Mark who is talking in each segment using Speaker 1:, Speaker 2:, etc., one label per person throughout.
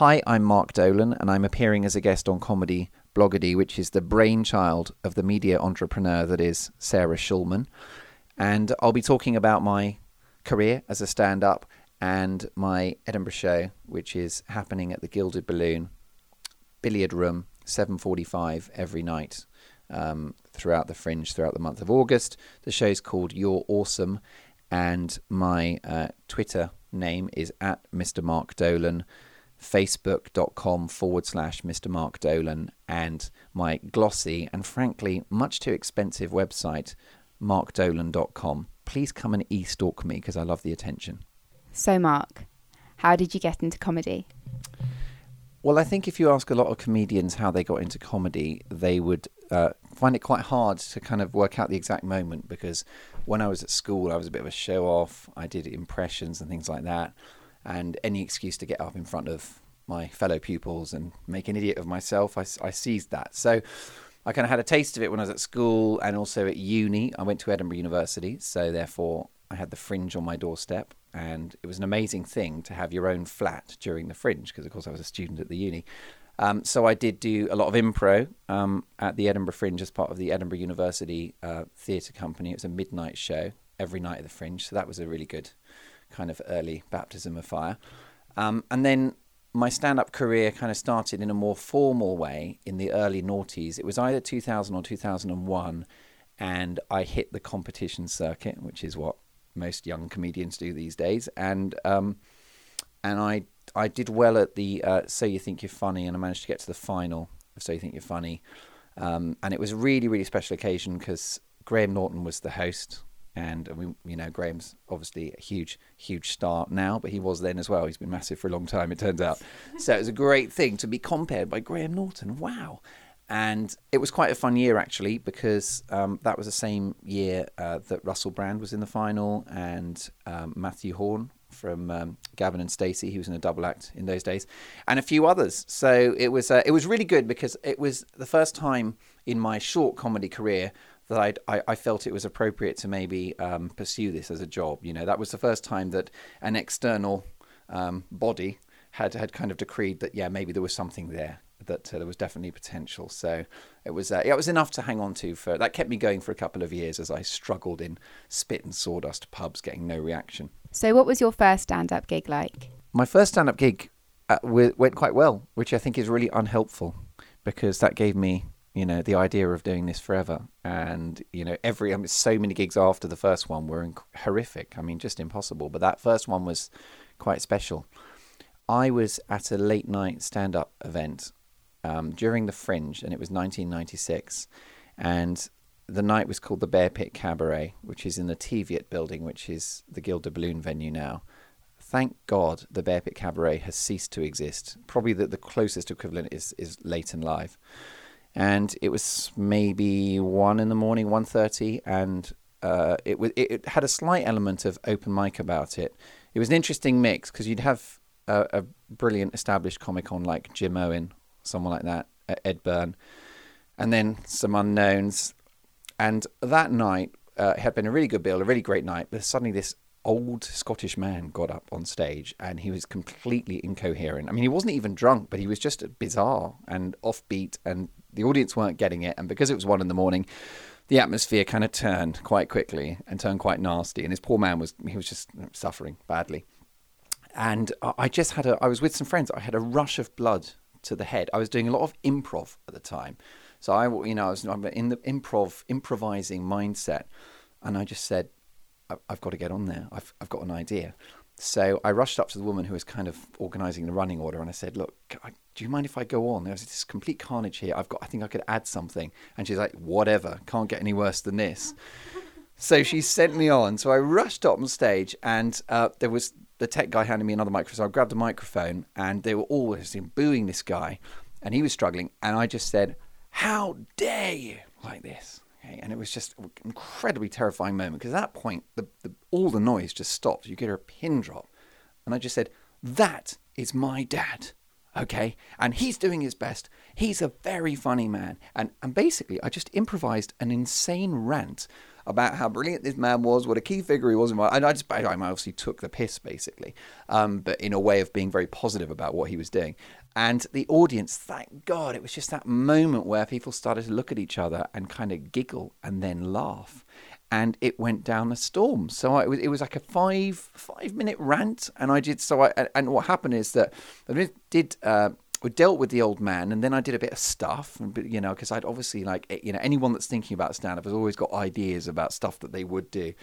Speaker 1: Hi, I'm Mark Dolan, and I'm appearing as a guest on Comedy Bloggedy, which is the brainchild of the media entrepreneur that is Sarah Schulman. And I'll be talking about my career as a stand up and my Edinburgh show, which is happening at the Gilded Balloon billiard room, 7.45 every night um, throughout the Fringe, throughout the month of August. The show's called You're Awesome, and my uh, Twitter name is at Mr. Mark Dolan, facebook.com forward slash Mr. Mark Dolan, and my glossy and frankly much too expensive website, markdolan.com. Please come and e stalk me because I love the attention.
Speaker 2: So, Mark, how did you get into comedy?
Speaker 1: Well, I think if you ask a lot of comedians how they got into comedy, they would uh, find it quite hard to kind of work out the exact moment because when I was at school, I was a bit of a show off. I did impressions and things like that. And any excuse to get up in front of my fellow pupils and make an idiot of myself, I, I seized that. So I kind of had a taste of it when I was at school and also at uni. I went to Edinburgh University, so therefore I had the fringe on my doorstep and it was an amazing thing to have your own flat during the fringe because of course I was a student at the uni. Um, so I did do a lot of impro um, at the Edinburgh Fringe as part of the Edinburgh University uh, Theatre Company. It was a midnight show every night at the Fringe, so that was a really good kind of early baptism of fire. Um, and then my stand-up career kind of started in a more formal way in the early noughties. It was either 2000 or 2001, and I hit the competition circuit, which is what most young comedians do these days. And um, and I I did well at the uh, So You Think You're Funny, and I managed to get to the final of So You Think You're Funny. Um, and it was a really really special occasion because Graham Norton was the host, and we you know Graham's obviously a huge huge star now, but he was then as well. He's been massive for a long time, it turns out. so it was a great thing to be compared by Graham Norton. Wow. And it was quite a fun year actually because um, that was the same year uh, that Russell Brand was in the final and um, Mathew Horne from um, Gavin and Stacey, he was in a double act in those days, and a few others. So it was uh, it was really good because it was the first time in my short comedy career that I'd, i I, felt it was appropriate to maybe um, pursue this as a job. You know, that was the first time that an external um, body had had kind of decreed that yeah maybe there was something there that uh, there was definitely potential. So it was uh, it was enough to hang on to for that kept me going for a couple of years as I struggled in spit and sawdust pubs, getting no reaction.
Speaker 2: So, what was your first stand-up gig like?
Speaker 1: My first stand-up gig uh, went quite well, which I think is really unhelpful because that gave me you know the idea of doing this forever and you know every I mean, so many gigs after the first one were inc- horrific i mean just impossible but that first one was quite special i was at a late night stand up event um, during the Fringe, and it was 1996. And the night was called the Bear Pit Cabaret, which is in the Teviot building, which is the Gilded Balloon venue now. Thank God the Bear Pit Cabaret has ceased to exist. Probably the, the closest equivalent is, is Late and Live. And it was maybe 1 in the morning, 1.30, and uh, it, was, it, it had a slight element of open mic about it. It was an interesting mix because you'd have a, a brilliant established comic on like Jimeoin someone like that, Ed Byrne, and then some unknowns. And that night uh, had been a really good bill, a really great night. But suddenly, this old Scottish man got up on stage and he was completely incoherent. I mean, he wasn't even drunk, but he was just bizarre and offbeat, and the audience weren't getting it. And because it was one in the morning, the atmosphere kind of turned quite quickly and turned quite nasty. And this poor man was he was just suffering badly. And I just had a I was with some friends. I had a rush of blood to the head. I was doing a lot of improv at the time, so I, you know, I was in the improv, improvising mindset, and I just said, "I've got to get on there. I've, I've got an idea." So I rushed up to the woman who was kind of organising the running order, and I said, "Look, do you mind if I go on? There's this complete carnage here. I've got, I think I could add something." And she's like, "Whatever, can't get any worse than this." so she sent me on. So I rushed up on stage, and uh, there was the tech guy handed me another microphone. So I grabbed the microphone, and they were all booing this guy, and he was struggling. And I just said, "How dare you!" like this. Okay? And it was just an incredibly terrifying moment because at that point, the, the, all the noise just stopped. You get a pin drop, and I just said, "That is my dad." okay? And he's doing his best. He's a very funny man. And, and basically, I just improvised an insane rant about how brilliant this man was, what a key figure he was. And I just, I obviously took the piss basically, um, but in a way of being very positive about what he was doing. And the audience, thank God, it was just that moment where people started to look at each other and kind of giggle and then laugh. And it went down a storm. So I, it, was, it was like a five five minute rant, and I did so. I and what happened is that I did uh, we dealt with the old man, and then I did a bit of stuff, you know, because I'd obviously like eh, you know anyone that's thinking about stand up has always got ideas about stuff that they would do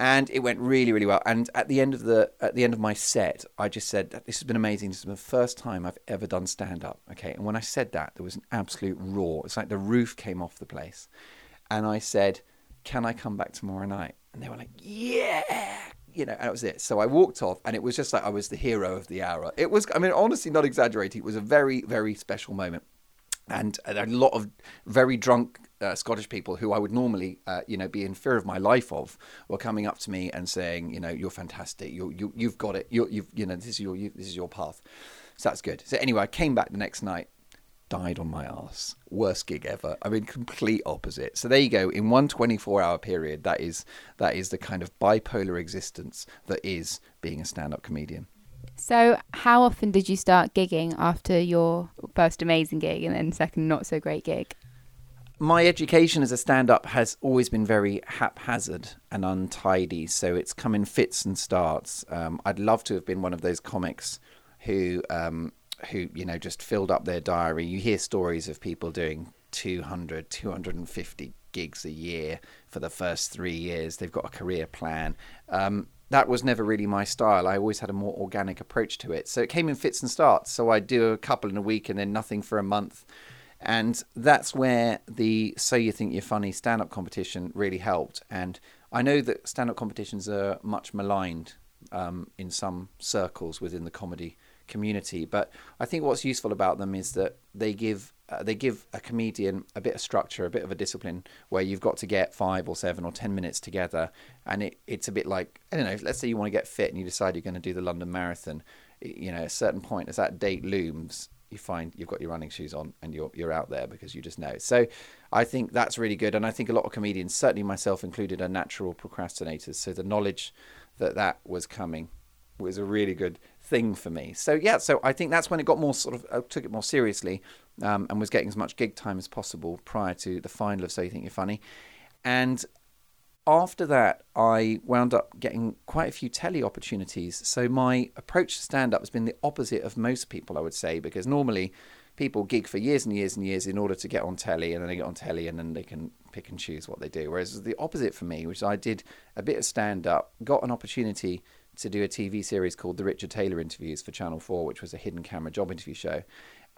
Speaker 1: and it went really really well. And at the end of the at the end of my set i just said this has been amazing. This is the first time i've ever done stand up okay. And when i said that there was an absolute roar. It's like the roof came off the place. And i said can i come back tomorrow night? And they were like yeah. You know and that was it. So i walked off and it was just like i was the hero of the hour. It was i mean honestly not exaggerating. It was a very very special moment and a lot of very drunk uh, Scottish people who I would normally, uh, you know, be in fear of my life of, were coming up to me and saying, you know, you're fantastic, you you you've got it, you you've you know this is your you, this is your path, so that's good. So anyway, I came back the next night, died on my ass, worst gig ever. I mean, complete opposite. So there you go. In one 24 hour period, that is that is the kind of bipolar existence that is being a stand up comedian.
Speaker 2: So, how often did you start gigging after your first amazing gig and then second not so great gig?
Speaker 1: My education as a stand up has always been very haphazard and untidy, so it's come in fits and starts. Um, I'd love to have been one of those comics who, um, who you know, just filled up their diary. You hear stories of people doing 200, 250 gigs a year for the first three years. They've got a career plan. Um, that was never really my style. I always had a more organic approach to it. So it came in fits and starts. So I'd do a couple in a week and then nothing for a month. And that's where the So You Think You're Funny stand up competition really helped. And I know that stand up competitions are much maligned um, in some circles within the comedy community. But I think what's useful about them is that they give uh, they give a comedian a bit of structure, a bit of a discipline, where you've got to get five or seven or ten minutes together, and it, it's a bit like I don't know. Let's say you want to get fit and you decide you're going to do the London Marathon. You know, at a certain point, as that date looms, you find you've got your running shoes on and you're you're out there because you just know. So I think that's really good, and I think a lot of comedians, certainly myself included, are natural procrastinators. So the knowledge that that was coming was a really good thing for me. So yeah, so I think that's when it got more sort of I took it more seriously um, and was getting as much gig time as possible prior to the final of So You Think You're Funny, and after that, I wound up getting quite a few telly opportunities. So my approach to stand up has been the opposite of most people, I would say, because normally people gig for years and years and years in order to get on telly, and then they get on telly, and then they can pick and choose what they do. Whereas the opposite for me, which I did a bit of stand up, got an opportunity to do a TV series called The Richard Taylor Interviews for Channel 4, which was a hidden camera job interview show.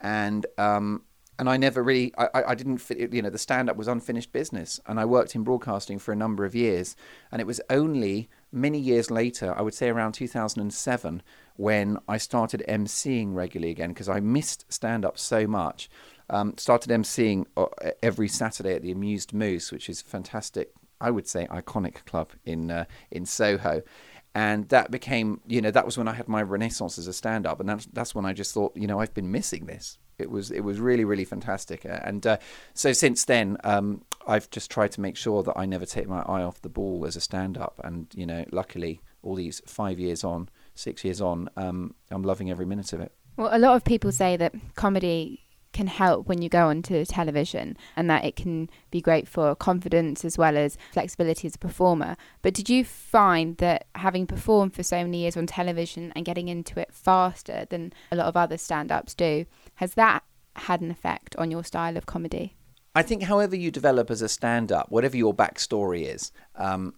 Speaker 1: And um, and I never really, I, I didn't fit, you know, the stand up was unfinished business. And I worked in broadcasting for a number of years. And it was only many years later, I would say around 2007, when I started emceeing regularly again because I missed stand up so much. Um, started emceeing uh, every Saturday at the Amused Moose, which is a fantastic, I would say, iconic club in uh, in Soho and that became you know that was when I had my renaissance as a stand up and that's that's when I just thought you know I've been missing this. It was it was really really fantastic. And uh, so since then um, I've just tried to make sure that I never take my eye off the ball as a stand up and you know luckily all these 5 years on 6 years on um, I'm loving every minute of it.
Speaker 2: Well a lot of people say that comedy can help when you go onto television and that it can be great for confidence as well as flexibility as a performer. But did you find that having performed for so many years on television and getting into it faster than a lot of other stand ups do, has that had an effect on your style of comedy?
Speaker 1: I think, however, you develop as a stand up, whatever your backstory is, um,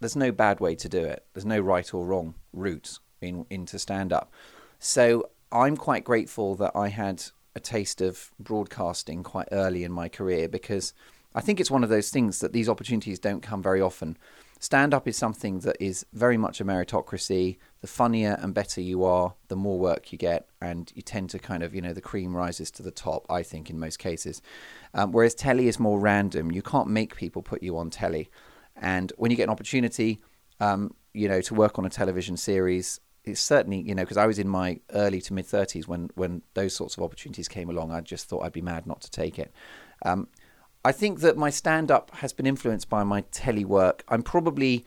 Speaker 1: there's no bad way to do it. There's no right or wrong route in, into stand up. So I'm quite grateful that I had a taste of broadcasting quite early in my career because I think it's one of those things that these opportunities don't come very often. Stand up is something that is very much a meritocracy. The funnier and better you are, the more work you get, and you tend to kind of, you know, the cream rises to the top, I think, in most cases. Um, whereas telly is more random. You can't make people put you on telly. And when you get an opportunity, um, you know, to work on a television series, it's certainly you know because I was in my early to mid thirties when when those sorts of opportunities came along. I just thought I'd be mad not to take it. Um, I think that my stand up has been influenced by my telly work. I'm probably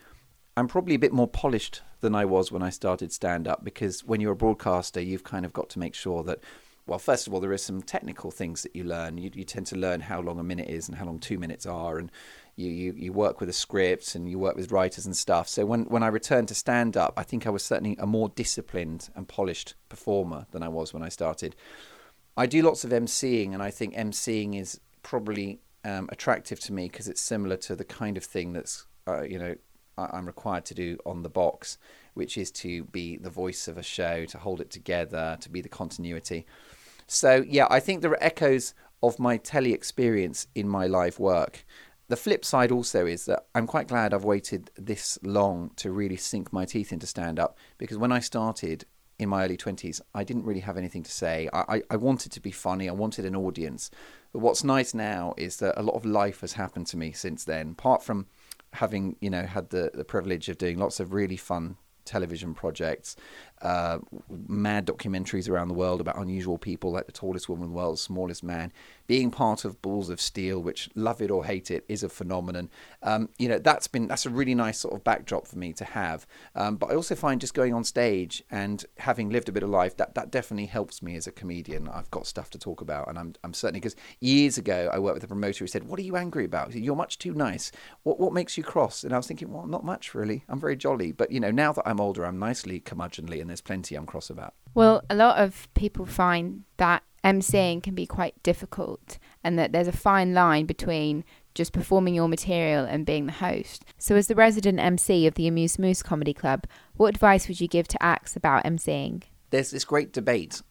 Speaker 1: I'm probably a bit more polished than I was when I started stand up because when you're a broadcaster, you've kind of got to make sure that well, first of all, there is some technical things that you learn. You, you tend to learn how long a minute is and how long two minutes are, and you, you, you work with a script and you work with writers and stuff. So when, when I returned to stand up, I think I was certainly a more disciplined and polished performer than I was when I started. I do lots of emceeing, and I think emceeing is probably um, attractive to me because it's similar to the kind of thing that's uh, you know I, am required to do on the box, which is to be the voice of a show, to hold it together, to be the continuity. So yeah, I think there are echoes of my telly experience in my live work. The flip side also is that I'm quite glad I've waited this long to really sink my teeth into stand up because when I started, in my early 20s, I didn't really have anything to say. I, I, wanted to be funny, I wanted an audience. But what's nice now is that a lot of life has happened to me since then, apart from having, you know, had the, the privilege of doing lots of really fun television projects, uh, mad documentaries around the world about unusual people like the tallest woman in the world, the smallest man, being part of Balls of Steel, which love it or hate it is a phenomenon. Um, you know, that's been that's a really nice sort of backdrop for me to have. Um, but I also find just going on stage and having lived a bit of life that that definitely helps me as a comedian. I've got stuff to talk about, and I'm I'm certainly because years ago I worked with a promoter who said, "What are you angry about? You're much too nice. What what makes you cross?" And I was thinking, well, not much really. I'm very jolly, but you know, now that I'm older, I'm nicely curmudgeonly, and there's plenty I'm cross about.
Speaker 2: Well, a lot of people find that emceeing can be quite difficult and that there's a fine line between just performing your material and being the host. So, as the resident MC of the Amused Moose Comedy Club, what advice would you give to acts about emceeing?
Speaker 1: There's this great debate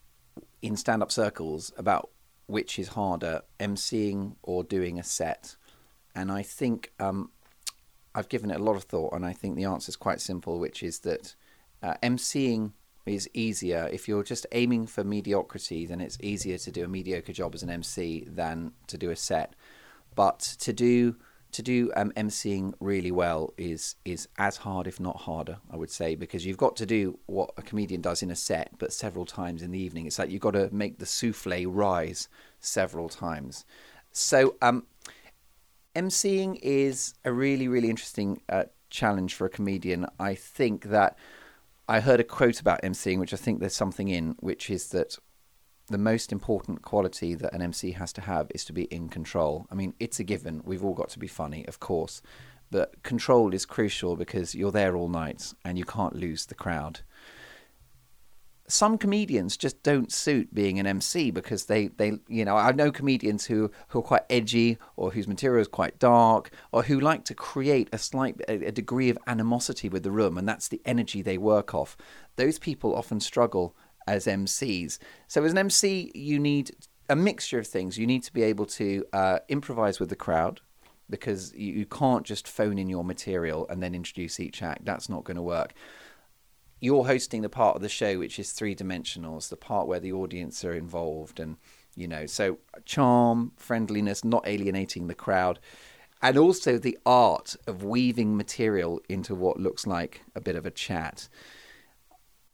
Speaker 1: in stand up circles about which is harder, emceeing or doing a set. And I think um, I've given it a lot of thought, and I think the answer is quite simple, which is that uh, is easier. If you're just aiming for mediocrity, then it's easier to do a mediocre job as an MC than to do a set. But to do to do um, really well is is as hard, if not harder, I would say, because you've got to do what a comedian does in a set, but several times in the evening. It's like you've got to make the souffle rise several times. So, um, is a really, really interesting uh, challenge for a comedian. I think that I heard a quote about emceeing, which I think there's something in, which is that the most important quality that an MC has to have is to be in control. I mean, it's a given. We've all got to be funny, of course, but control is crucial because you're there all night and you can't lose the crowd some comedians just don't suit being an MC because they, they you know I know comedians who, who are quite edgy or whose material is quite dark or who like to create a slight a, degree of animosity with the room and that's the energy they work off. Those people often struggle as MCs. So as an MC, you need a mixture of things. You need to be able to uh, improvise with the crowd because you, you can't just phone in your material and then introduce each act. That's not going to work you're hosting the part of the show which is three dimensional. The part where the audience are involved, and you know, so charm, friendliness, not alienating the crowd, and also the art of weaving material into what looks like a bit of a chat.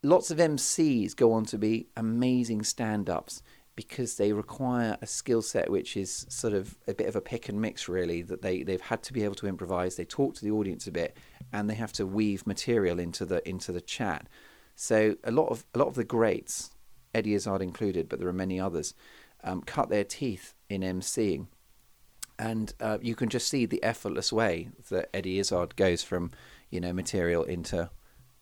Speaker 1: Lots of MCs go on to be amazing stand ups because they require a skill set which is sort of a bit of a pick and mix really that they they've had to be able to improvise. They talk to the audience a bit and they have to weave material into the into the chat. So a lot of a lot of the greats Eddie Izzard included but there are many others um, cut their teeth in emceeing. And uh, you can just see the effortless way that Eddie Izzard goes from you know material into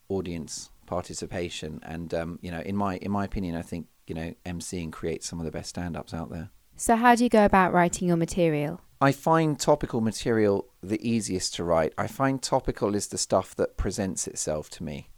Speaker 1: audience participation and um, you know in my in my opinion I think you know, emceeing creates some of the best stand ups out there.
Speaker 2: So, how do you go about writing your material?
Speaker 1: I find topical material the easiest to write. I find topical is the stuff that presents itself to me.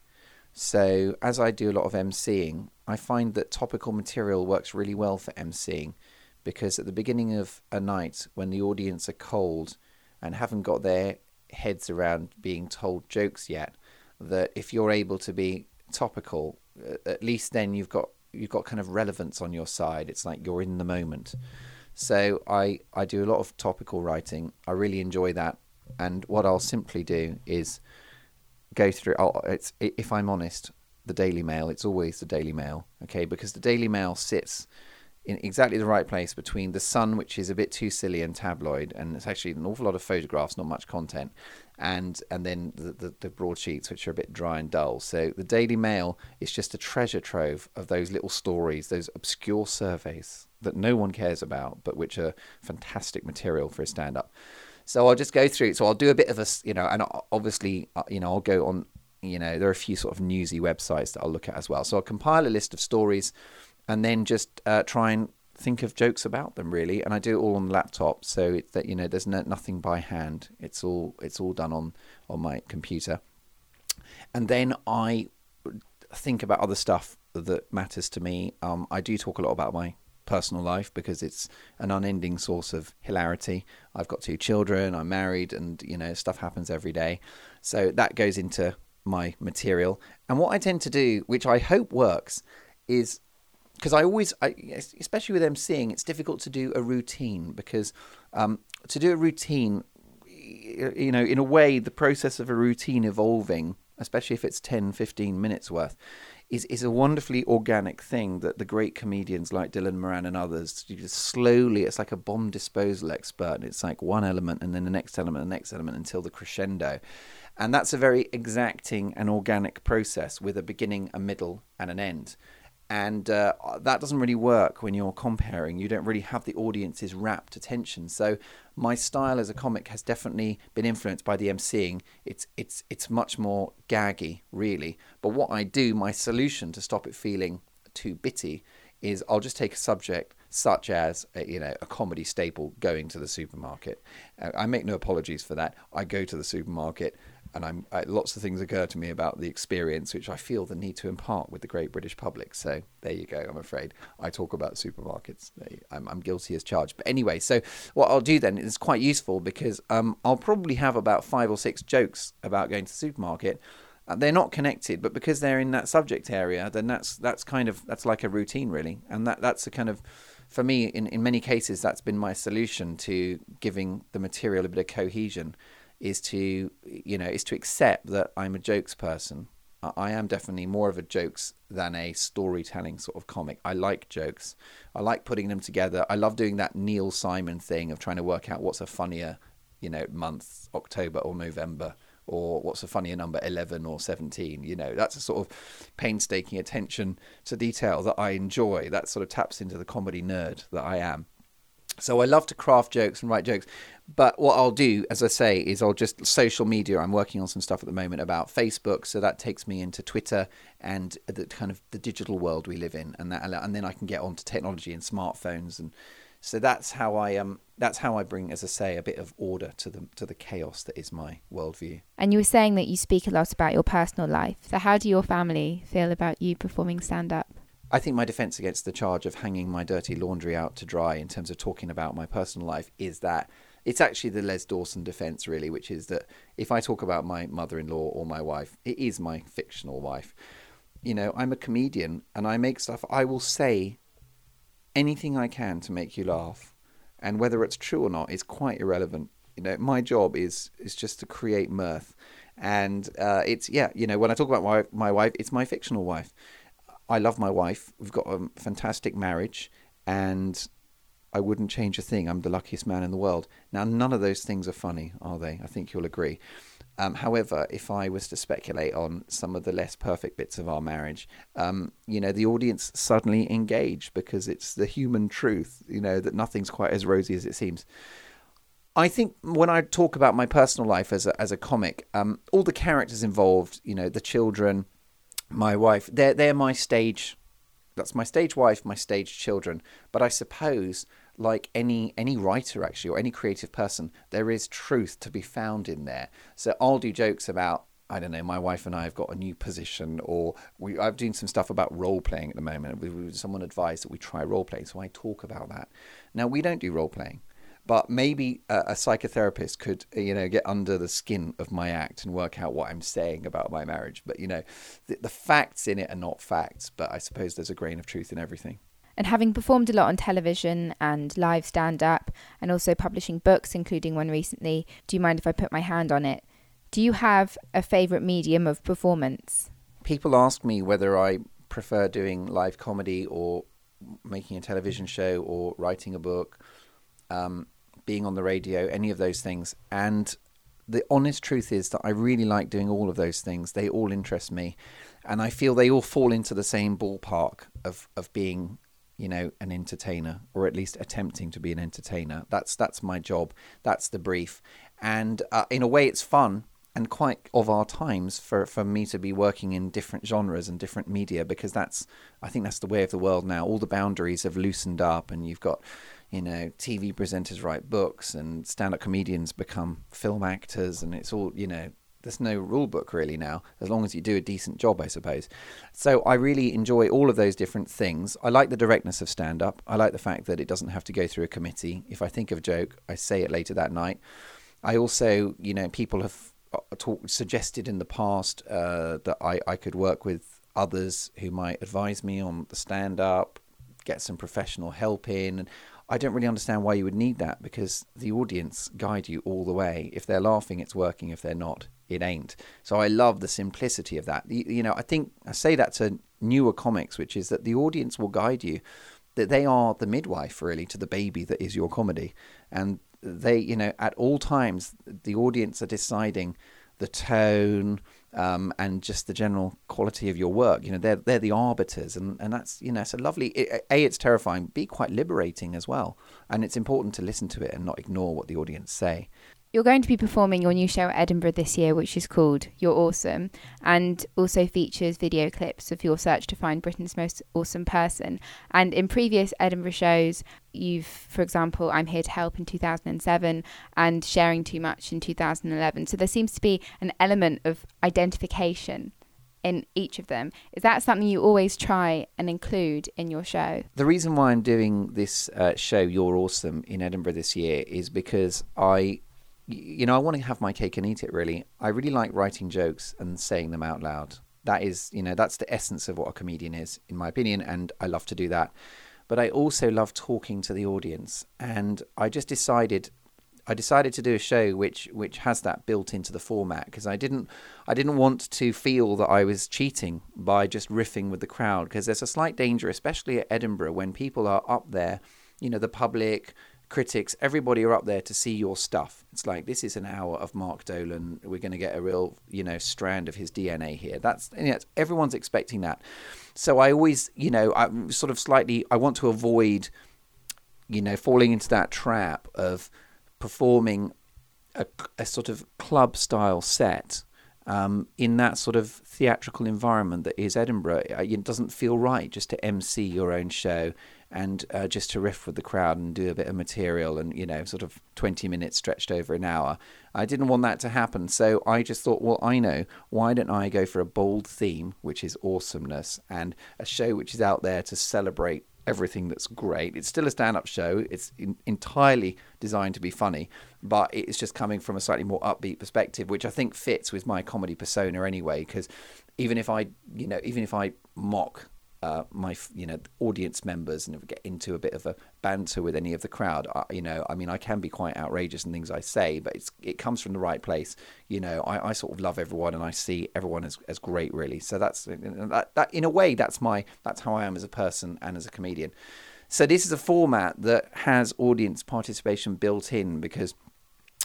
Speaker 1: So, as I do a lot of emceeing, I find that topical material works really well for emceeing because at the beginning of a night when the audience are cold and haven't got their heads around being told jokes yet, that if you're able to be topical, uh, at least then you've got you've got kind of relevance on your side. It's like you're in the moment. So I I do a lot of topical writing. I really enjoy that. And what I'll simply do is go through. I'll, it's if I'm honest, the Daily Mail, it's always the Daily Mail, okay? Because the Daily Mail sits in exactly the right place between the Sun, which is a bit too silly and tabloid, and it's actually an awful lot of photographs, not much content, and and then the, the, the broadsheets, which are a bit dry and dull. So the Daily Mail is just a treasure trove of those little stories, those obscure surveys that no one cares about, but which are fantastic material for a stand-up. So I'll just go through. So I'll do a bit of a, you know, and obviously, uh, you know, I'll go on. You know, there are a few sort of newsy websites that I'll look at as well. So I'll compile a list of stories and then just uh, try and think of jokes about them really and I do it all on the laptop so it's that you know there's no, nothing by hand. It's all it's all done on on my computer. And then I think about other stuff that matters to me. Um, I do talk a lot about my personal life because it's an unending source of hilarity. I've got two children I'm married and you know stuff happens every day. So that goes into my material. And what I tend to do which I hope works is because I always, I, especially with emceeing, it's difficult to do a routine because um, to do a routine, you know, in a way, the process of a routine evolving, especially if it's 10, 15 minutes worth, is, is a wonderfully organic thing that the great comedians like Dylan Moran and others just slowly, it's like a bomb disposal expert. And it's like one element and then the next element, and the next element until the crescendo. And that's a very exacting and organic process with a beginning, a middle, and an end and uh, that doesn't really work when you're comparing. You don't really have the audience's rapt attention. So my style as a comic has definitely been influenced by the emceeing. It's it's it's much more gaggy, really. But what I do, my solution to stop it feeling too bitty, is I'll just take a subject such as you know a comedy staple, going to the supermarket. Uh, I make no apologies for that. I go to the supermarket and I'm I, lots of things occur to me about the experience, which I feel the need to impart with the great British public. So there you go. I'm afraid I talk about supermarkets. I'm, I'm guilty as charged. But anyway, so what I'll do then is quite useful because um, I'll probably have about five or six jokes about going to the supermarket. Uh, they're not connected, but because they're in that subject area, then that's that's kind of that's like a routine really, and that that's a kind of for me in in many cases that's been my solution to giving the material a bit of cohesion is to you know is to accept that I'm a jokes person. I am definitely more of a jokes than a storytelling sort of comic. I like jokes. I like putting them together. I love doing that Neil Simon thing of trying to work out what's a funnier, you know, month, October or November, or what's a funnier number, 11 or 17. You know, that's a sort of painstaking attention to detail that I enjoy. That sort of taps into the comedy nerd that I am. So I love to craft jokes and write jokes. But what I'll do, as I say, is I'll just social media. I'm working on some stuff at the moment about Facebook, so that takes me into Twitter and the kind of the digital world we live in, and that, and then I can get onto technology and smartphones, and so that's how I um that's how I bring, as I say, a bit of order to the to the chaos that is my worldview.
Speaker 2: And you were saying that you speak a lot about your personal life. So how do your family feel about you performing stand up?
Speaker 1: I think my defense against the charge of hanging my dirty laundry out to dry in terms of talking about my personal life is that it's actually the Les Dawson defense, really, which is that if I talk about my mother in law or my wife, it is my fictional wife. You know, I'm a comedian and I make stuff, I will say anything I can to make you laugh. And whether it's true or not is quite irrelevant. You know, my job is is just to create mirth. And uh, it's, yeah, you know, when I talk about my, my wife, it's my fictional wife I love my wife. We've got a fantastic marriage, and I wouldn't change a thing. I'm the luckiest man in the world. Now, none of those things are funny, are they? I think you'll agree. Um, however, if I was to speculate on some of the less perfect bits of our marriage, um, you know, the audience suddenly engage because it's the human truth, you know, that nothing's quite as rosy as it seems. I think when I talk about my personal life as a, as a comic, um, all the characters involved, you know, the children, my wife, they're they're my stage. That's my stage wife, my stage children. But I suppose, like any any writer actually, or any creative person, there is truth to be found in there. So I'll do jokes about I don't know, my wife and I have got a new position, or we, I'm doing some stuff about role playing at the moment. We, we, someone advised that we try role playing, so I talk about that. Now, we don't do role playing but maybe a, a, psychotherapist could uh, you know get under the skin of my act and work out what i'm saying about my marriage. But you know the, the facts in it are not facts but i suppose there's a grain of truth in everything.
Speaker 2: And having performed a lot on television and live stand up and also publishing books including one recently do you mind if i put my hand on it? Do you have a favorite medium of performance?
Speaker 1: People ask me whether I prefer doing live comedy or making a television show or writing a book, um, being on the radio, any of those things. And the honest truth is that I really like doing all of those things. They all interest me, and I feel they all fall into the same ballpark of of being, you know, an entertainer or at least attempting to be an entertainer. That's that's my job. That's the brief, and uh, in a way, it's fun and quite of our times for, for me to be working in different genres and different media because that's I think that's the way of the world now. All the boundaries have loosened up, and you've got you know, TV presenters write books and stand up comedians become film actors, and it's all, you know, there's no rule book really now, as long as you do a decent job, I suppose. So I really enjoy all of those different things. I like the directness of stand up. I like the fact that it doesn't have to go through a committee. If I think of a joke, I say it later that night. I also, you know, people have uh, talked, suggested in the past uh, that I, I could work with others who might advise me on the stand up, get some professional help in. And I don't really understand why you would need that because the audience guide you all the way. If they're laughing, it's working. If they're not, it ain't. So I love the simplicity of that. You know, I think I say that to newer comics, which is that the audience will guide you, that they are the midwife really to the baby that is your comedy. And they, you know, at all times, the audience are deciding the tone, um, and just the general quality of your work. You know, they're they're the arbiters, and, and that's you know, it's a lovely. A, it's terrifying. B, quite liberating as well, and it's important to listen to it and not ignore what the audience say.
Speaker 2: You're going to be performing your new show at Edinburgh this year, which is called You're Awesome, and also features video clips of your search to find Britain's most awesome person. And in previous Edinburgh shows, you've, for example, I'm Here to Help in 2007 and Sharing Too Much in 2011. So there seems to be an element of identification in each of them. Is that something you always try and include in your show?
Speaker 1: The reason why I'm doing this uh, show, You're Awesome, in Edinburgh this year is because I you know, I want to have my cake and eat it. Really, I really like writing jokes and saying them out loud. That is, you know, that's the essence of what a comedian is, in my opinion, and I love to do that. But I also love talking to the audience, and I just decided, I decided to do a show which which has that built into the format because I didn't, I didn't want to feel that I was cheating by just riffing with the crowd because there's a slight danger, especially at Edinburgh, when people are up there, you know, the public, critics, everybody are up there to see your stuff. It's like this is an hour of Mark Dolan. We're going to get a real, you know, strand of his DNA here. That's you know, everyone's expecting that. So I always, you know, I'm sort of slightly. I want to avoid, you know, falling into that trap of performing a, a sort of club style set um, in that sort of theatrical environment that is Edinburgh. It doesn't feel right just to MC your own show and uh, just to riff with the crowd and do a bit of material and you know sort of 20 minutes stretched over an hour i didn't want that to happen so i just thought well i know why don't i go for a bold theme which is awesomeness and a show which is out there to celebrate everything that's great. It's still a stand-up show. It's in, entirely designed to be funny but it's just coming from a slightly more upbeat perspective which i think fits with my comedy persona anyway because even if i you know even if i mock uh, my you know audience members and get into a bit of a banter with any of the crowd I, you know i mean i can be quite outrageous in things i say but it's it comes from the right place. You know i, I sort of love everyone and i see everyone as, as great really. So that's uh, uh, that, that in a way that's my that's how i am as a person and as a comedian. So this is a format that has audience participation built in because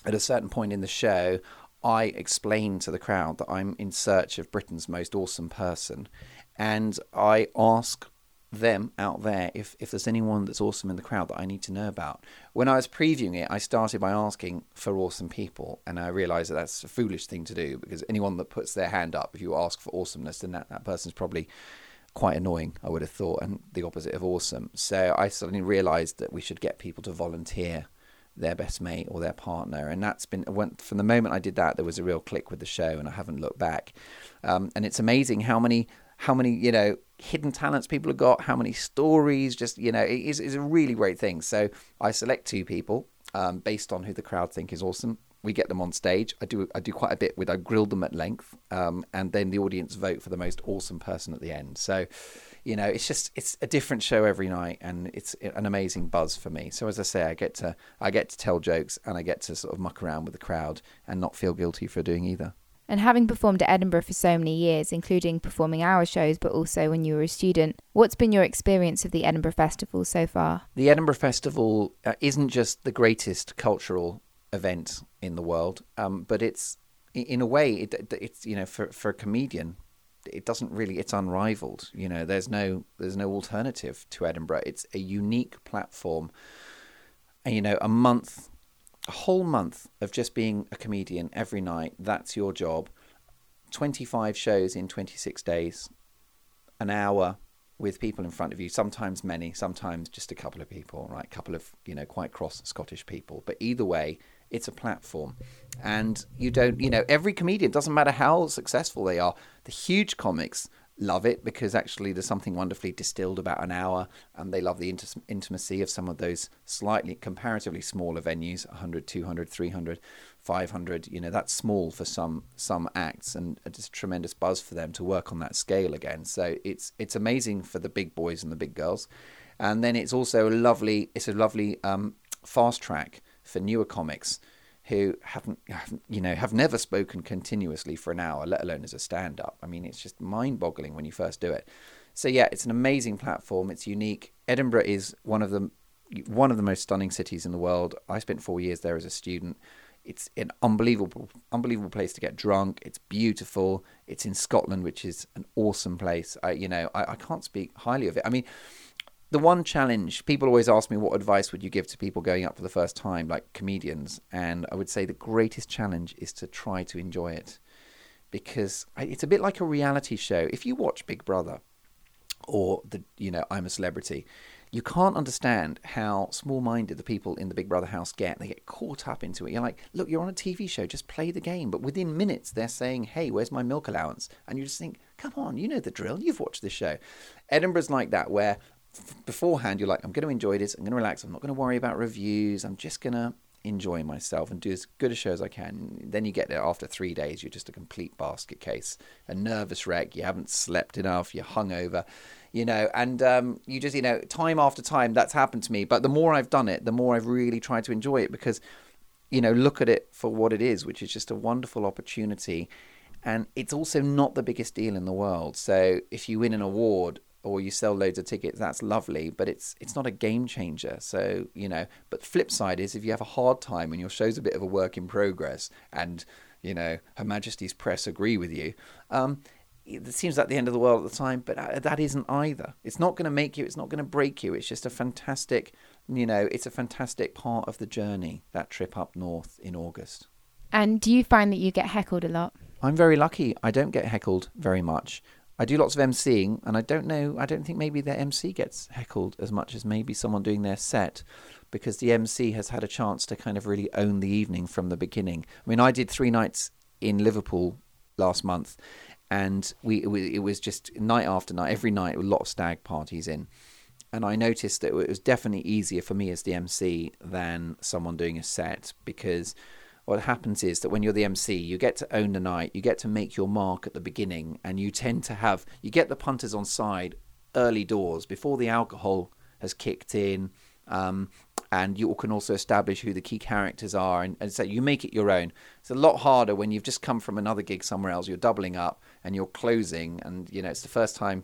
Speaker 1: at a certain point in the show I explain to the crowd that I'm in search of Britain's most awesome person and I ask them out there if, if there's anyone that's awesome in the crowd that I need to know about. When I was previewing it, I started by asking for awesome people, and I realised that that's a foolish thing to do because anyone that puts their hand up, if you ask for awesomeness, then that, that person's probably quite annoying, I would have thought, and the opposite of awesome. So I suddenly realised that we should get people to volunteer their best mate or their partner, and that's been went from the moment I did that, there was a real click with the show, and I haven't looked back. Um, and it's amazing how many how many you know hidden talents people have got, how many stories. Just you know, it is, is a really great thing. So I select two people um, based on who the crowd think is awesome. We get them on stage. I do I do quite a bit with I grill them at length, um, and then the audience vote for the most awesome person at the end. So, you know, it's just it's a different show every night, and it's an amazing buzz for me. So as I say, I get to I get to tell jokes, and I get to sort of muck around with the crowd and not feel guilty for doing either.
Speaker 2: And having performed at Edinburgh for so many years, including performing our shows, but also when you were a student, what's been your experience of the Edinburgh Festival so far?
Speaker 1: The Edinburgh Festival uh, isn't just the greatest cultural event in the world, um, but it's in a way it, it's you know for for a comedian it doesn't really it's unrivaled you know there's no there's no alternative to Edinburgh it's a unique platform and you know a month a whole month of just being a comedian every night that's your job. 25 shows in 26 days. An hour with people in front of you sometimes many sometimes just a couple of people right? A couple of you know quite cross scottish people. But either way it's a platform. And you don't you know every comedian doesn't matter how successful they are the huge comics love it because actually there's something wonderfully distilled about an hour and they love the int- intimacy of some of those slightly comparatively smaller venues 100 200 300 500 you know that's small for some some acts and it's a tremendous buzz for them to work on that scale again. So it's it's amazing for the big boys and the big girls. And then it's also a lovely it's a lovely um, fast track for newer comics who haven't, you know, have never spoken continuously for an hour, let alone as a stand-up. I mean, it's just mind-boggling when you first do it. So yeah, it's an amazing platform. It's unique. Edinburgh is one of the one of the most stunning cities in the world. I spent four years there as a student. It's an unbelievable, unbelievable place to get drunk. It's beautiful. It's in Scotland, which is an awesome place. I, you know, I, I can't speak highly of it. I mean, the one challenge people always ask me what advice would you give to people going up for the first time? Like comedians. And i would say the greatest challenge is to try to enjoy it. Because it's a bit like a reality show. If you watch big brother or the you know i'm a celebrity you can't understand how small-minded the people in the big brother house get. They get caught up into it. You're like look you're on a tv show. Just play the game. But within minutes they're saying hey where's my milk allowance? And you just think come on. You know the drill. You've watched this show. Edinburgh's like that where beforehand you're like i'm going to enjoy this i'm going to relax i'm not going to worry about reviews i'm just going to enjoy myself and do as good a show as i can. Then you get there after three days you're just a complete basket case a nervous wreck you haven't slept enough you're hungover you know and um, you just you know time after time that's happened to me. But the more i've done it the more i've really tried to enjoy it because you know look at it for what it is which is just a wonderful opportunity. And it's also not the biggest deal in the world. So if you win an award or you sell loads of tickets, that's lovely, but it's it's not a game changer. So you know, but the flip side is if you have a hard time and your show's a bit of a work in progress, and you know Her Majesty's press agree with you, um, it seems like the end of the world at the time, but uh, that isn't either. It's not going to make you. It's not going to break you. It's just a fantastic, you know, it's a fantastic part of the journey. That trip up north in August.
Speaker 2: And do you find that you get heckled a lot?
Speaker 1: I'm very lucky. I don't get heckled very much. I do lots of MCing, and I don't know. I don't think maybe their MC gets heckled as much as maybe someone doing their set, because the MC has had a chance to kind of really own the evening from the beginning. I mean, I did three nights in Liverpool last month, and we it was just night after night, every night, a lot of stag parties in. And I noticed that it was definitely easier for me as the MC than someone doing a set because what happens is that when you're the MC, you get to own the night, you get to make your mark at the beginning, and you tend to have you get the punters on side early doors before the alcohol has kicked in, um, and you can also establish who the key characters are, and, and so you make it your own. It's a lot harder when you've just come from another gig somewhere else. You're doubling up and you're closing, and you know it's the first time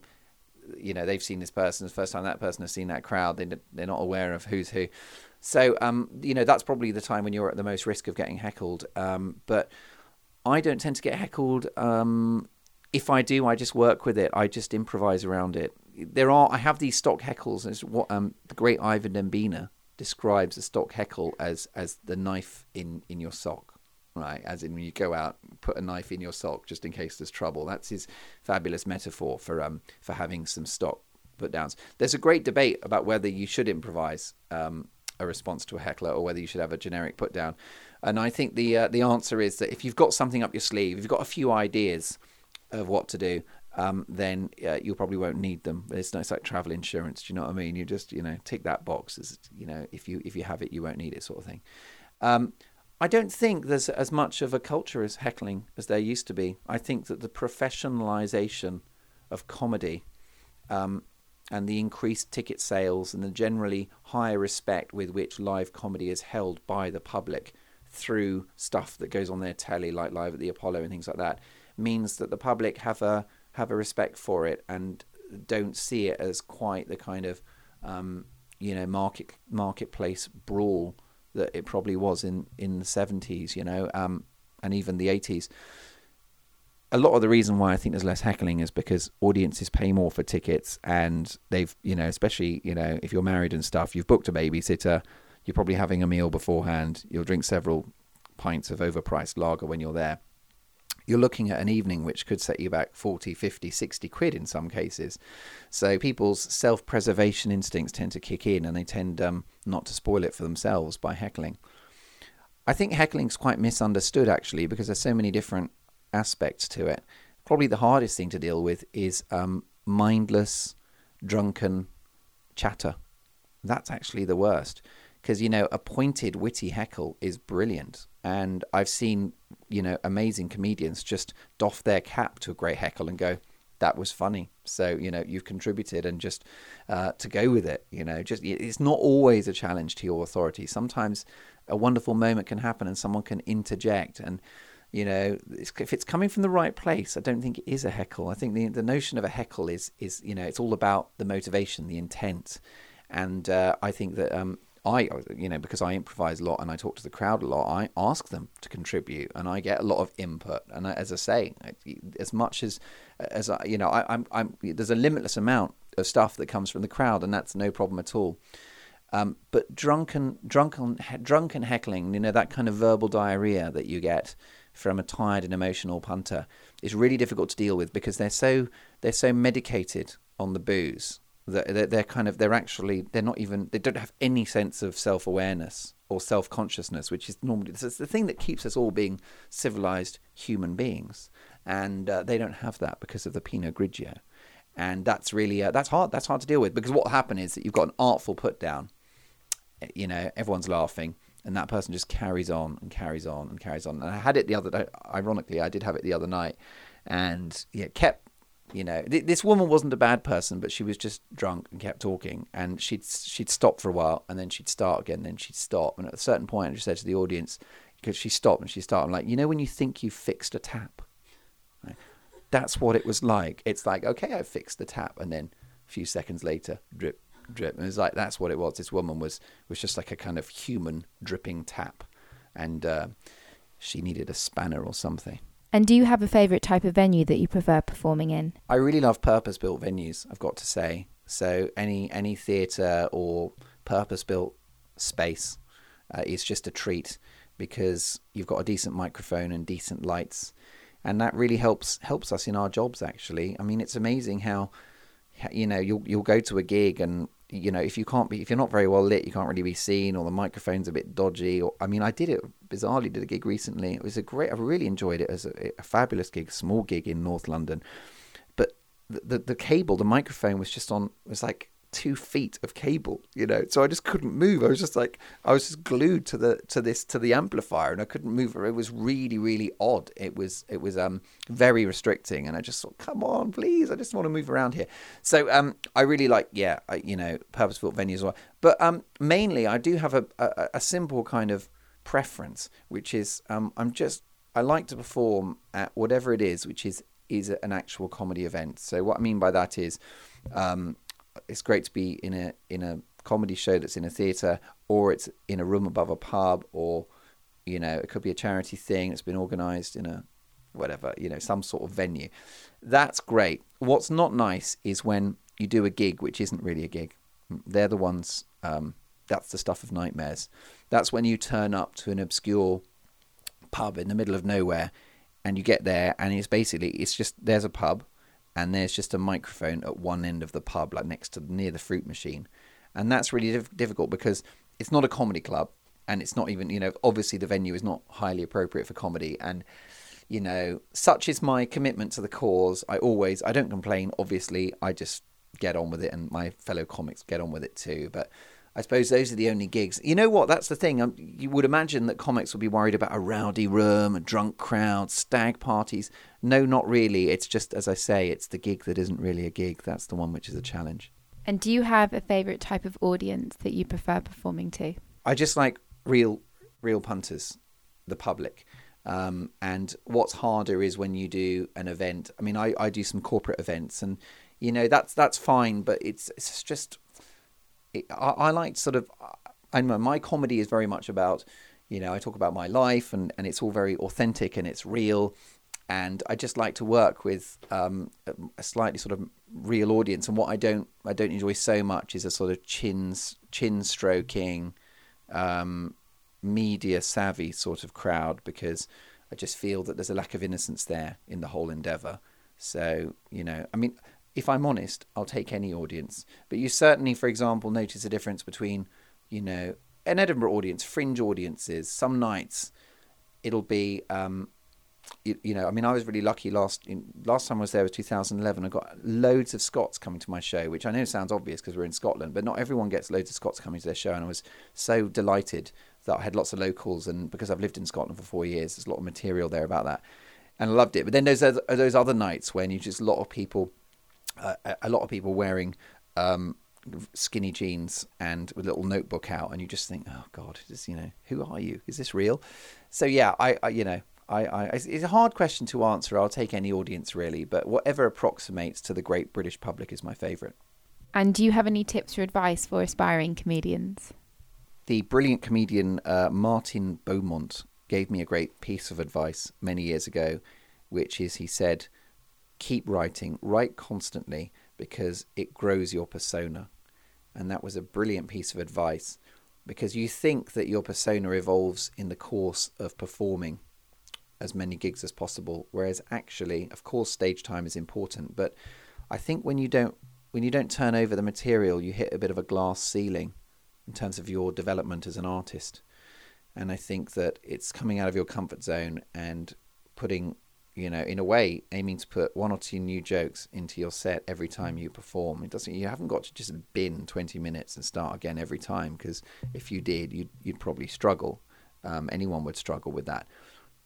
Speaker 1: you know they've seen this person, the first time that person has seen that crowd. They they're not aware of who's who. So, um, you know, that's probably the time when you're at the most risk of getting heckled. Um, but I don't tend to get heckled. Um, if I do, I just work with it. I just improvise around it. There are, I have these stock heckles. It's what um, the great Ivor Dembina describes a stock heckle as as the knife in in your sock, right? As in when you go out, put a knife in your sock just in case there's trouble. That's his fabulous metaphor for um for having some stock put downs. There's a great debate about whether you should improvise. Um, a response to a heckler or whether you should have a generic put down. And I think the uh, the answer is that if you've got something up your sleeve, if you've got a few ideas of what to do, um, then uh, you probably won't need them. It's, it's like travel insurance. Do you know what I mean? You just you know tick that box. As, you know, if you if you have it, you won't need it, sort of thing. Um, I don't think there's as much of a culture as heckling as there used to be. I think that the professionalization of comedy um, and the increased ticket sales and the generally higher respect with which live comedy is held by the public through stuff that goes on their telly, like live at the Apollo and things like that, means that the public have a have a respect for it and don't see it as quite the kind of um, you know market marketplace brawl that it probably was in in the 70s you know um, and even the 80s a lot of the reason why I think there's less heckling is because audiences pay more for tickets and they've you know especially you know if you're married and stuff you've booked a babysitter you're probably having a meal beforehand you'll drink several pints of overpriced lager when you're there you're looking at an evening which could set you back 40, 50, 60 quid in some cases. So people's self preservation instincts tend to kick in and they tend um, not to spoil it for themselves by heckling. I think heckling's quite misunderstood actually because there's so many different aspects to it. Probably the hardest thing to deal with is um, mindless, drunken chatter. That's actually the worst because you know a pointed, witty heckle is brilliant, and I've seen you know amazing comedians just doff their cap to a great heckle and go, "That was funny." So you know you've contributed, and just uh, to go with it, you know, just it's not always a challenge to your authority. Sometimes a wonderful moment can happen, and someone can interject and you know if it's coming from the right place i don't think it is a heckle i think the the notion of a heckle is is you know it's all about the motivation the intent and uh, i think that um, I, you know, because I improvise a lot and I talk to the crowd a lot, I ask them to contribute and I get a lot of input. And as I say, as much as, as I, you know, I, I'm, I'm, there's a limitless amount of stuff that comes from the crowd and that's no problem at all. Um, but drunken, drunken, drunken heckling, you know, that kind of verbal diarrhea that you get from a tired and emotional punter is really difficult to deal with because they're so, they're so medicated on the booze they're, they're kind of they're actually they're not even they don't have any sense of self awareness or self consciousness, which is normally it's the thing that keeps us all being civilized human beings, and uh, they don't have that because of the Pinot Grigio, and that's really uh, that's hard that's hard to deal with because what will happen is that you've got an artful put down, you know everyone's laughing. And that person just carries on and carries on and carries on. And I had it the other day. Ironically, I did have it the other night, and yeah, kept you know, th- this woman wasn't a bad person, but she was just drunk and kept talking. And she'd she'd stop for a while, and then she'd start again, and then she'd stop. And at a certain point, I just said to the audience, because she stopped and she started, I'm like, you know, when you think you fixed a tap, that's what it was like. It's like, okay, I fixed the tap, and then a few seconds later, drip, drip. And it's like that's what it was. This woman was was just like a kind of human dripping tap, and uh, she needed a spanner or something.
Speaker 2: And do you have a favourite type of venue that you prefer performing in?
Speaker 1: I really love purpose-built venues. I've got to say. So any any theatre or purpose-built space uh, is just a treat because you've got a decent microphone and decent lights, and that really helps helps us in our jobs. Actually, I mean, it's amazing how you know you'll you'll go to a gig and you know, if you can't be, if you're not very well lit, you can't really be seen, or the microphone's a bit dodgy. Or I mean, I did it bizarrely. Did a gig recently. It was a great. I really enjoyed it as a, a fabulous gig, small gig in North London. But the, the, the cable, the microphone was just on. Was like two feet of cable, you know. So I just couldn't move. I was just like I was just glued to the to this to the amplifier, and I couldn't move. It was really really odd. It was it was um very restricting, and I just thought, come on, please, I just want to move around here. So um I really like yeah you know purpose-built venues well, but um mainly I do have a a, a simple kind of preference, which is um I'm just I like to perform at whatever it is, which is is an actual comedy event. So what I mean by that is um, it's great to be in a in a comedy show that's in a theatre or it's in a room above a pub or you know it could be a charity thing that's been organised in a whatever you know some sort of venue. That's great. What's not nice is when you do a gig which isn't really a gig. They're the ones um, that's the stuff of nightmares. That's when you turn up to an obscure pub in the middle of nowhere and you get there and it's basically it's just there's a pub and there's just a microphone at one end of the pub, like next to near the fruit machine, and that's really dif- difficult because it's not a comedy club, and it's not even you know obviously the venue is not highly appropriate for comedy, and you know such is my commitment to the cause. I always I don't complain. Obviously, I just get on with it, and my fellow comics get on with it too, but. I suppose those are the only gigs. You know what? That's the thing. Um, you would imagine that comics would be worried about a rowdy room, a drunk crowd, stag parties. No, not really. It's just, as I say, it's the gig that isn't really a gig. That's the one which is a challenge.
Speaker 2: And do you have a favourite type of audience that you prefer performing to?
Speaker 1: I just like real, real punters. the public. Um, and what's harder is when you do an event. I mean, I, I do some corporate events, and you know that's that's fine, but it's it's just I, I like sort of. I know my comedy is very much about, you know, I talk about my life, and and it's all very authentic and it's real, and I just like to work with um, a slightly sort of real audience. And what I don't I don't enjoy so much is a sort of chin chin stroking, um, media savvy sort of crowd because I just feel that there's a lack of innocence there in the whole endeavour. So you know, I mean, if I'm honest, I'll take any audience. But you certainly, for example, notice a difference between you know an Edinburgh audience, fringe audiences. Some nights it'll be um, you, you, know, I mean, I was really lucky last in, last time I was there was 2011. I got loads of Scots coming to my show, which I know sounds obvious because we're in Scotland, but not everyone gets loads of Scots coming to their show. And I was so delighted that I had lots of locals, and because I've lived in Scotland for four years, there's a lot of material there about that, and I loved it. But then there's those other nights when you just a lot of people, uh, a lot of people wearing. Um, skinny jeans and with a little notebook out and you just think oh god just you know who are you is this real so yeah I, I you know I, I, it's a hard question to answer. I'll take any audience really, but whatever approximates to the great British public is my favourite.
Speaker 2: And do you have any tips or advice for aspiring comedians?
Speaker 1: The brilliant comedian uh, Martin Beaumont gave me a great piece of advice many years ago, which is he said, keep writing, write constantly because it grows your persona. And that was a brilliant piece of advice because you think that your persona evolves in the course of performing as many gigs as possible. Whereas actually, of course, stage time is important, but I think when you don't when you don't turn over the material, you hit a bit of a glass ceiling in terms of your development as an artist. And I think that it's coming out of your comfort zone and putting, you know, in a way, aiming to put one or two new jokes into your set every time you perform. It doesn't. You haven't got to just bin twenty minutes and start again every time because if you did, you'd you'd probably struggle. Um, anyone would struggle with that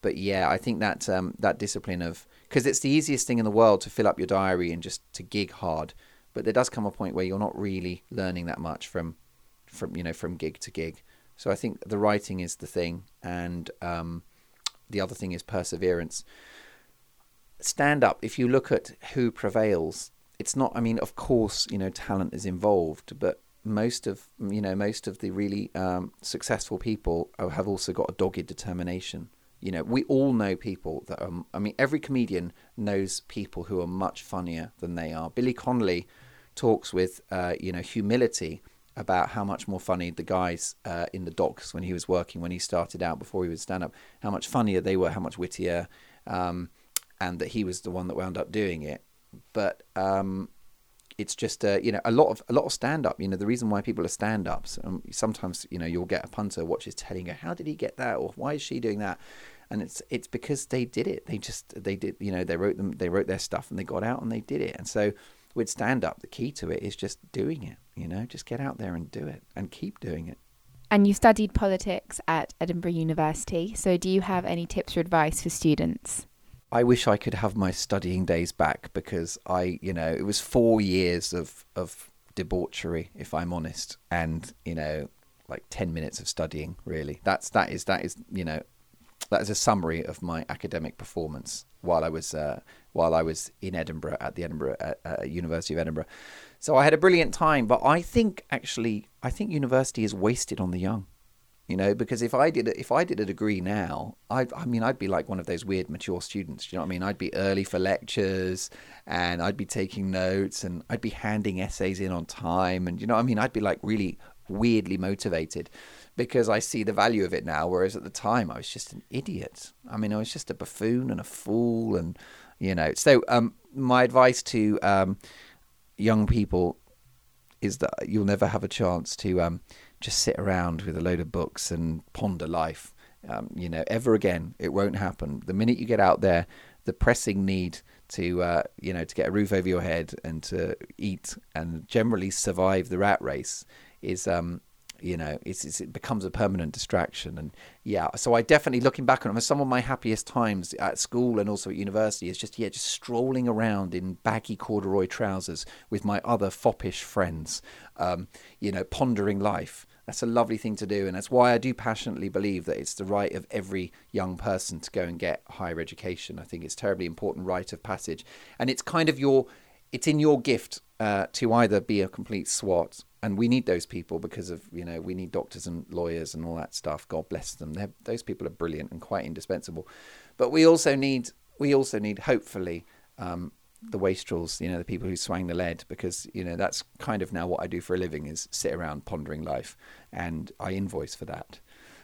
Speaker 1: but yeah, I think that um, that discipline of because it's the easiest thing in the world to fill up your diary and just to gig hard, but there does come a point where you're not really learning that much from from you know from gig to gig. So I think the writing is the thing, and um, the other thing is perseverance. Stand up. If you look at who prevails, it's not. I mean, of course, you know, talent is involved, but most of you know most of the really um, successful people have also got a dogged determination. You know, we all know people that are, I mean, every comedian knows people who are much funnier than they are. Billy Connolly talks with, uh, you know, humility about how much more funny the guys uh, in the docks when he was working, when he started out before he was stand up, how much funnier they were, how much wittier, um, and that he was the one that wound up doing it. But um, it's just you know a lot of a lot of stand up. You know the reason why people are stand ups. Um, sometimes you know you'll get a punter watches telling you how did he get that or why is she doing that, and it's it's because they did it. They just they did you know they wrote them they wrote their stuff and they got out and they did it. And so with stand up, the key to it is just doing it. You know, just get out there and do it and keep doing it.
Speaker 2: And you studied politics at Edinburgh University. So do you have any tips or advice for students?
Speaker 1: I wish I could have my studying days back because I, you know, it was four years of of debauchery, if I'm honest, and you know, like ten minutes of studying. Really, that's that is that is you know that is a summary of my academic performance while I was uh, while I was in Edinburgh at the Edinburgh uh, uh, University of Edinburgh. So I had a brilliant time, but I think actually I think university is wasted on the young. You know, because if I did if I did a degree now, I I mean I'd be like one of those weird mature students. Do you know what I mean? I'd be early for lectures, and I'd be taking notes, and I'd be handing essays in on time, and you know what I mean? I'd be like really weirdly motivated because I see the value of it now. Whereas at the time, I was just an idiot. I mean, I was just a buffoon and a fool, and you know. So, um, my advice to um, young people is that you'll never have a chance to um, just sit around with a load of books and ponder life. Um, you know, ever again, it won't happen. The minute you get out there, the pressing need to uh, you know to get a roof over your head and to eat and generally survive the rat race is um, you know, it's, it's, it becomes a permanent distraction. And yeah, so I definitely looking back on it, some of my happiest times at school and also at university is just yeah, just strolling around in baggy corduroy trousers with my other foppish friends, um, you know, pondering life. That's a lovely thing to do, and that's why I do passionately believe that it's the right of every young person to go and get higher education. I think it's terribly important rite of passage, and it's kind of your, it's in your gift uh, to either be a complete swat and we need those people because of you know we need doctors and lawyers and all that stuff. God bless them. They're, those people are brilliant and quite indispensable. But we also need we also need hopefully um, the wastrels, you know, the people who swang the lead, because you know that's kind of now what I do for a living is sit around pondering life, and I invoice for that.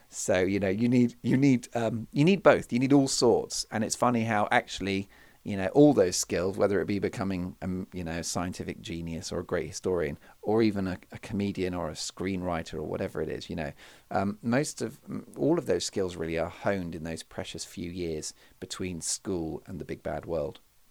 Speaker 1: So you know you need you need um, you need both. You need all sorts, and it's funny how actually you know all those skills whether it be becoming a you know scientific genius or a great historian or even a, a comedian or a screenwriter or whatever it is you know um, most of all of those skills really are honed in those precious few years between school and the big bad world